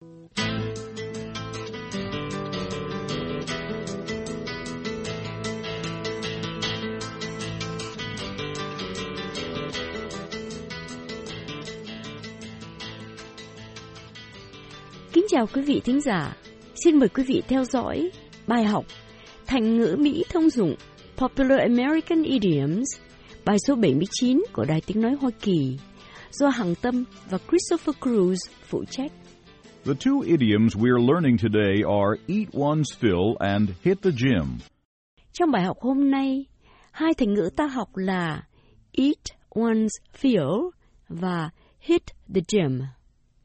Kính chào quý vị thính giả. Xin mời quý vị theo dõi bài học Thành ngữ Mỹ thông dụng, Popular American Idioms, bài số 79 của Đài Tiếng Nói Hoa Kỳ, do Hằng Tâm và Christopher Cruz phụ trách. The two idioms we're learning today are eat one's fill and hit the gym. Trong bài học hôm nay, hai thành ngữ ta học là eat one's fill và hit the gym.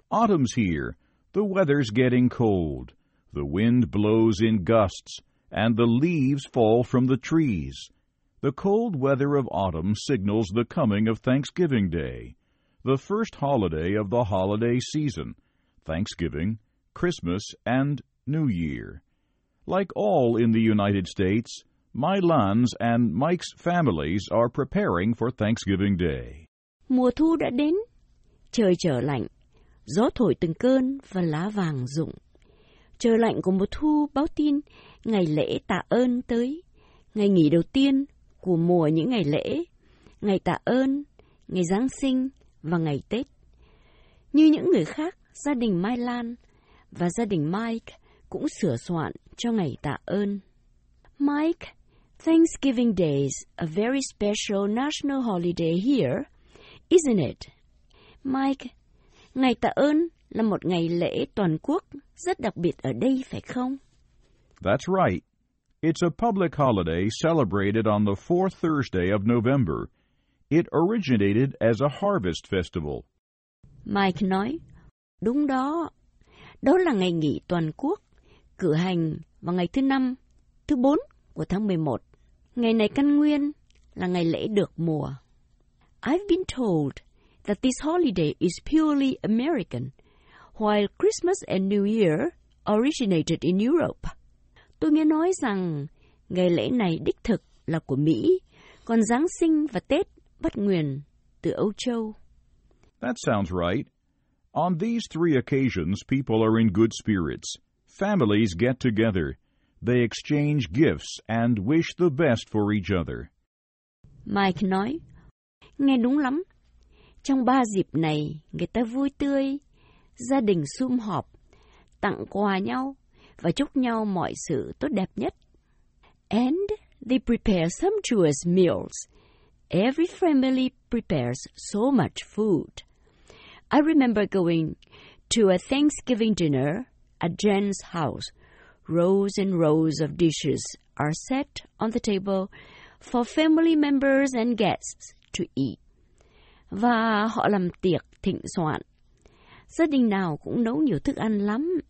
Autumn's here. The weather's getting cold. The wind blows in gusts, and the leaves fall from the trees. The cold weather of autumn signals the coming of Thanksgiving Day, the first holiday of the holiday season, Thanksgiving, Christmas, and New Year. Like all in the United States, my Lans and Mike's families are preparing for Thanksgiving Day. Mùa thu đã đến, trời trở lạnh, gió thổi từng cơn và lá vàng rụng. Trời lạnh của mùa thu báo tin ngày lễ tạ ơn tới, ngày nghỉ đầu tiên của mùa những ngày lễ, ngày tạ ơn, ngày Giáng sinh và ngày Tết. Như những người khác, gia đình Mai Lan và gia đình Mike cũng sửa soạn cho ngày tạ ơn. Mike, Thanksgiving Day is a very special national holiday here, isn't it? Mike, ngày tạ ơn là một ngày lễ toàn quốc rất đặc biệt ở đây phải không? That's right. It's a public holiday celebrated on the fourth Thursday of November. It originated as a harvest festival. Mike nói, đúng đó. Đó là ngày nghỉ toàn quốc, cử hành vào ngày thứ năm, thứ bốn của tháng 11. Ngày này căn nguyên là ngày lễ được mùa. I've been told that this holiday is purely American, while Christmas and New Year originated in Europe. Tôi nghe nói rằng ngày lễ này đích thực là của Mỹ, còn Giáng sinh và Tết bắt nguồn từ Âu Châu. That sounds right. On these three occasions, people are in good spirits. Families get together. They exchange gifts and wish the best for each other. Mike nói, nghe đúng lắm. Trong ba dịp này, người ta vui tươi, gia đình sum họp, tặng quà nhau và chúc nhau mọi sự tốt đẹp nhất. And they prepare sumptuous meals. Every family prepares so much food. I remember going to a Thanksgiving dinner at Jen's house. Rows and rows of dishes are set on the table for family members and guests to eat. Và họ làm tiệc thịnh soạn. Gia đình nào cũng nấu nhiều thức ăn lắm.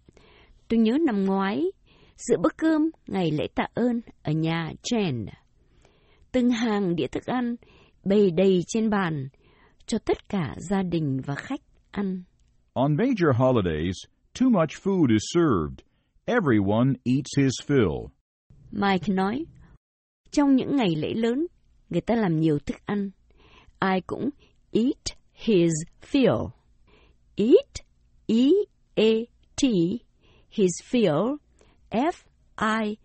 Tôi nhớ năm ngoái, giữa bữa cơm ngày lễ tạ ơn ở nhà Jen. Từng hàng đĩa thức ăn bày đầy trên bàn cho tất cả gia đình và khách ăn. On major holidays, too much food is served. Everyone eats his fill. Mike nói, trong những ngày lễ lớn, người ta làm nhiều thức ăn. Ai cũng eat his fill. Eat, E-A-T, his fill, F-I-L-L.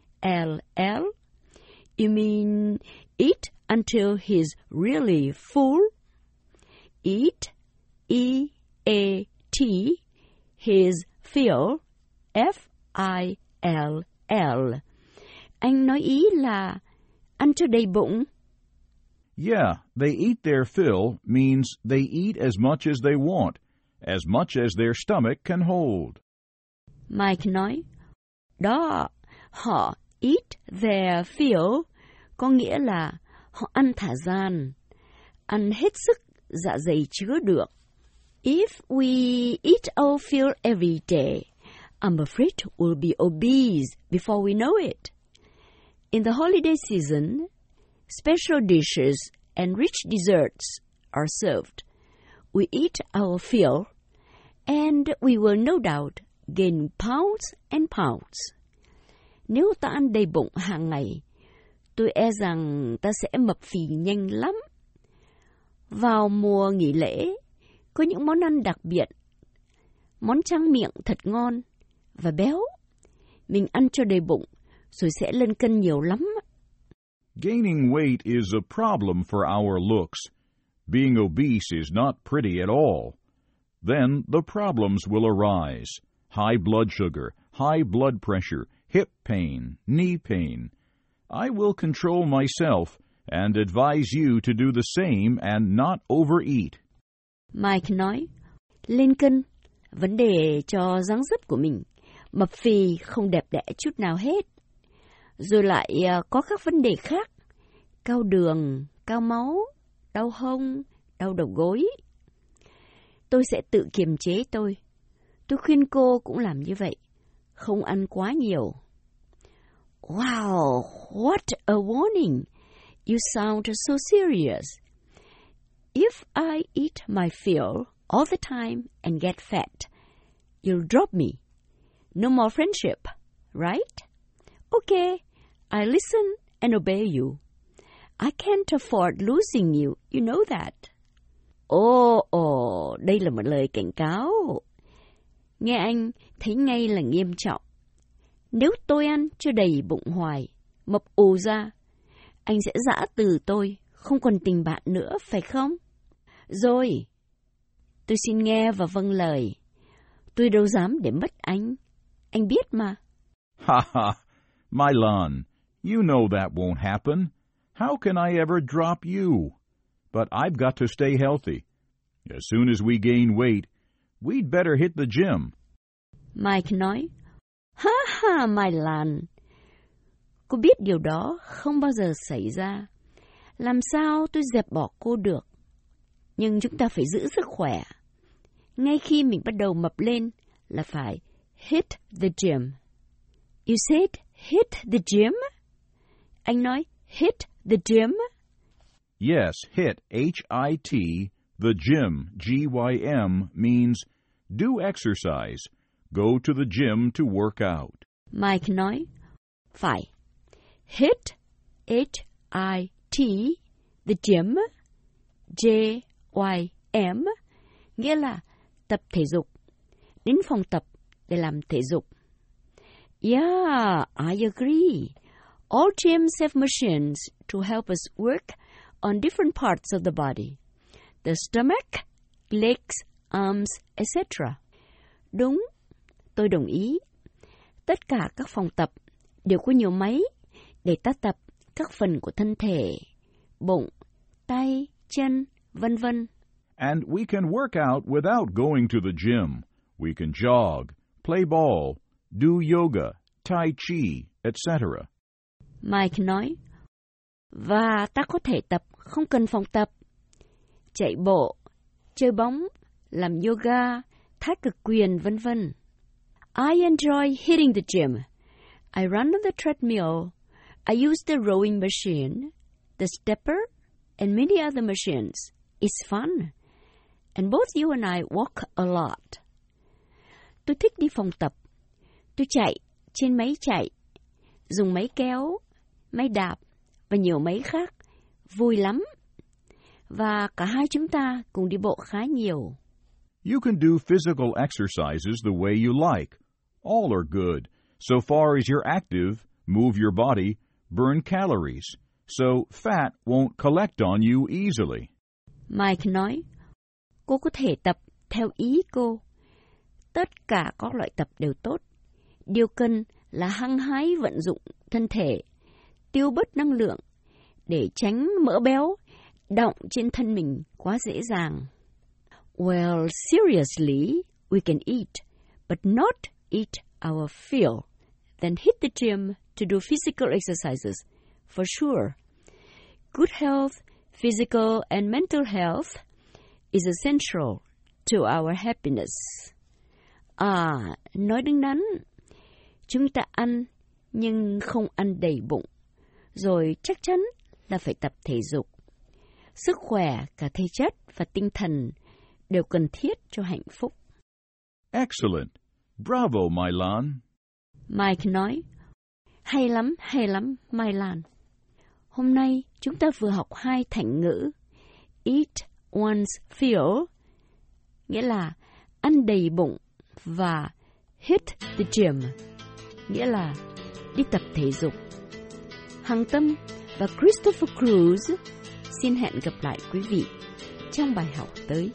You mean eat until he's really full? Eat, E-A-T, his fill, F-I-L-L. Anh nói ý là ăn cho đầy bụng. Yeah, they eat their fill means they eat as much as they want, as much as their stomach can hold. Mike nói, đó, họ eat their fill, có nghĩa là họ ăn thả gian, ăn hết sức dạ dày chứa được. If we eat our fill every day, I'm afraid we'll be obese before we know it. In the holiday season, special dishes and rich desserts are served. We eat our fill, and we will no doubt gain pounds and pounds. Nếu ta ăn đầy bụng hàng ngày, tôi e rằng ta sẽ mập phì nhanh lắm. Vào mùa nghỉ lễ, có những món ăn đặc biệt món tráng miệng thật ngon và béo. Mình ăn cho đầy bụng, rồi sẽ lên cân nhiều lắm. Gaining weight is a problem for our looks. Being obese is not pretty at all. Then the problems will arise. High blood sugar, high blood pressure, hip pain, knee pain. I will control myself and advise you to do the same and not overeat. Mike nói, lên cân, vấn đề cho dáng dấp của mình, mập phì không đẹp đẽ chút nào hết. Rồi lại à, có các vấn đề khác, cao đường, cao máu, đau hông, đau đầu gối. Tôi sẽ tự kiềm chế tôi. Tôi khuyên cô cũng làm như vậy, không ăn quá nhiều. Wow, what a warning! You sound so serious. If I eat my fill all the time and get fat, you'll drop me. No more friendship, right? Okay, I listen and obey you. I can't afford losing you, you know that. Ồ, oh, ồ, oh, đây là một lời cảnh cáo. Nghe anh thấy ngay là nghiêm trọng. Nếu tôi ăn chưa đầy bụng hoài, mập ù ra, anh sẽ giã từ tôi, không còn tình bạn nữa, phải không? Rồi, tôi xin nghe và vâng lời. Tôi đâu dám để mất anh. Anh biết mà. Ha ha, Milan, you know that won't happen. How can I ever drop you? But I've got to stay healthy. As soon as we gain weight, we'd better hit the gym. Mike nói, Ha ha, Milan. Cô biết điều đó không bao giờ xảy ra. Làm sao tôi dẹp bỏ cô được? Nhưng chúng ta phải giữ sức khỏe. Ngay khi mình bắt đầu mập lên là phải hit the gym. You said hit the gym? Anh nói hit the gym? Yes, hit, H-I-T, the gym, G-Y-M, means do exercise. Go to the gym to work out. Mike nói, phải. Hit, H-I-T, the gym, J-Y-M, nghĩa là tập thể dục. Đến phòng tập để làm thể dục. Yeah, I agree. All gyms have machines to help us work on different parts of the body. The stomach, legs, arms, etc. Đúng, tôi đồng ý. Tất cả các phòng tập đều có nhiều máy để ta tập các phần của thân thể, bụng, tay, chân, vân vân. And we can work out without going to the gym. We can jog, play ball, do yoga, tai chi, etc. Mike nói, và ta có thể tập không cần phòng tập. Chạy bộ, chơi bóng, làm yoga, thái cực quyền, vân vân. I enjoy hitting the gym. I run on the treadmill. I use the rowing machine, the stepper, and many other machines. It's fun. And both you and I walk a lot. Tôi thích đi phòng tập. Tôi chạy trên máy chạy, dùng máy kéo, máy đạp và nhiều máy khác. Vui lắm. Và cả hai chúng ta cùng đi bộ khá nhiều. You can do physical exercises the way you like. All are good, so far as you're active, move your body, burn calories, so fat won't collect on you easily. Mike nói, cô có thể tập theo ý cô. Tất cả các loại tập đều tốt. Điều cần là hăng hái vận dụng thân thể, tiêu bớt năng lượng để tránh mỡ béo động trên thân mình quá dễ dàng. Well, seriously, we can eat, but not eat our fill, then hit the gym to do physical exercises, for sure. Good health, physical and mental health, is essential to our happiness. À, nói đứng đắn, chúng ta ăn nhưng không ăn đầy bụng, rồi chắc chắn là phải tập thể dục. Sức khỏe cả thể chất và tinh thần đều cần thiết cho hạnh phúc. Excellent. Bravo, Milan. Mike nói, hay lắm, hay lắm, Mai Lan. Hôm nay chúng ta vừa học hai thành ngữ eat one's fill, nghĩa là ăn đầy bụng và hit the gym, nghĩa là đi tập thể dục. Hằng Tâm và Christopher Cruz xin hẹn gặp lại quý vị trong bài học tới.